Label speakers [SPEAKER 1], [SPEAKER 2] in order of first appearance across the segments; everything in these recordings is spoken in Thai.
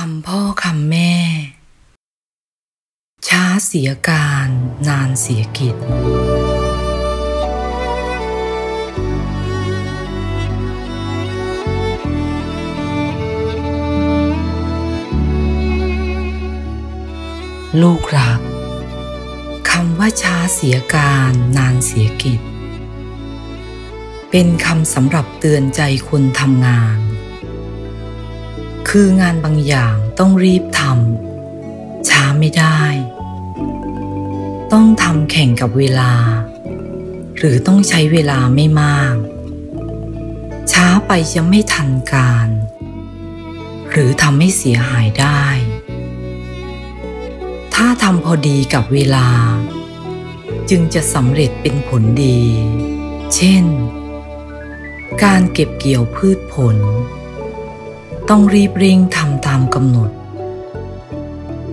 [SPEAKER 1] คำพ่อคำแม่ ช้าเสียการนานเสียกิจลูกรักคำว่าช้าเสียการนานเสียกิจ เป็นคำสำหรับเตือนใจคนทำงาน คืองานบางอย่างต้องรีบทำช้าไม่ได้ ต้องทำแข่งกับเวลา หรือต้องใช้เวลาไม่มาก ช้าไปจะไม่ทันการ หรือทำให้เสียหายได้ ถ้าทำพอดีกับเวลา จึงจะสำเร็จเป็นผลดี เช่น การเก็บเกี่ยวพืชผล ต้องรีบเร่งทำตามกำหนด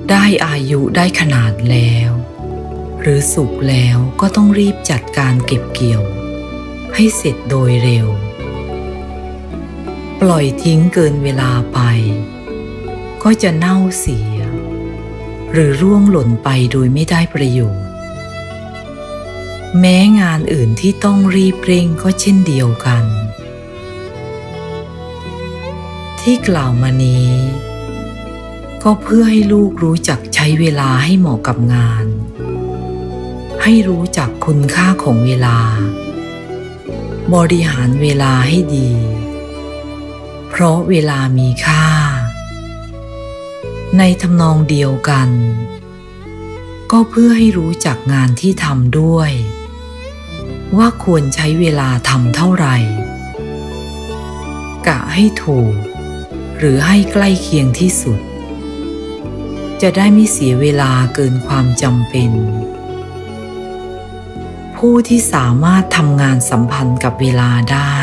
[SPEAKER 1] ได้อายุได้ขนาดแล้ว หรือสุกแล้วก็ต้องรีบจัดการเก็บเกี่ยว ให้เสร็จโดยเร็ว ปล่อยทิ้งเกินเวลาไป ก็จะเน่าเสีย หรือร่วงหล่นไปโดยไม่ได้ประโยชน์ แม้งานอื่นที่ต้องรีบเร่งก็เช่นเดียวกัน ที่กล่าวมานี้ ก็เพื่อให้ลูกรู้จักใช้เวลาให้เหมาะกับงาน ให้รู้จักคุณค่าของเวลา บริหารเวลาให้ดี เพราะเวลามีค่า ในทำนองเดียวกัน ก็เพื่อให้รู้จักงานที่ทำด้วย ว่าควรใช้เวลาทำเท่าไหร่กะให้ถูก หรือให้ใกล้เคียงที่สุด จะได้ไม่เสียเวลาเกินความจำเป็น ผู้ที่สามารถทำงานสัมพันธ์กับเวลาได้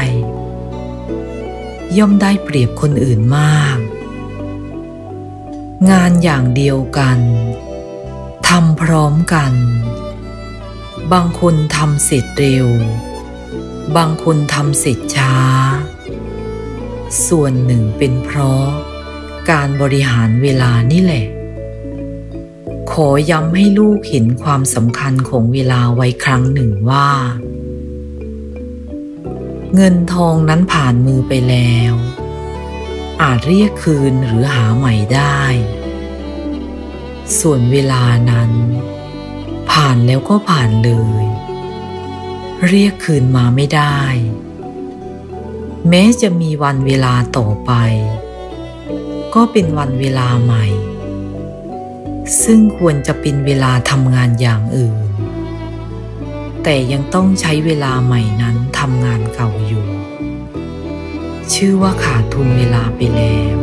[SPEAKER 1] ย่อมได้เปรียบคนอื่นมาก งานอย่างเดียวกันทำพร้อมกัน บางคนทำเสร็จเร็ว บางคนทำเสร็จช้า ส่วนหนึ่งเป็นเพราะการบริหารเวลานี่แหละ ขอย้ำให้ลูกเห็นความสำคัญของเวลาไว้ครั้งหนึ่งว่า เงินทองนั้นผ่านมือไปแล้ว อาจเรียกคืนหรือหาใหม่ได้ ส่วนเวลานั้น ผ่านแล้วก็ผ่านเลย เรียกคืนมาไม่ได้ แม้จะมีวันเวลาต่อไป ก็เป็นวันเวลาใหม่ ซึ่งควรจะเป็นเวลาทำงานอย่างอื่น แต่ยังต้องใช้เวลาใหม่นั้นทำงานเก่าอยู่ ชื่อว่าขาดทุนเวลาไปแล้ว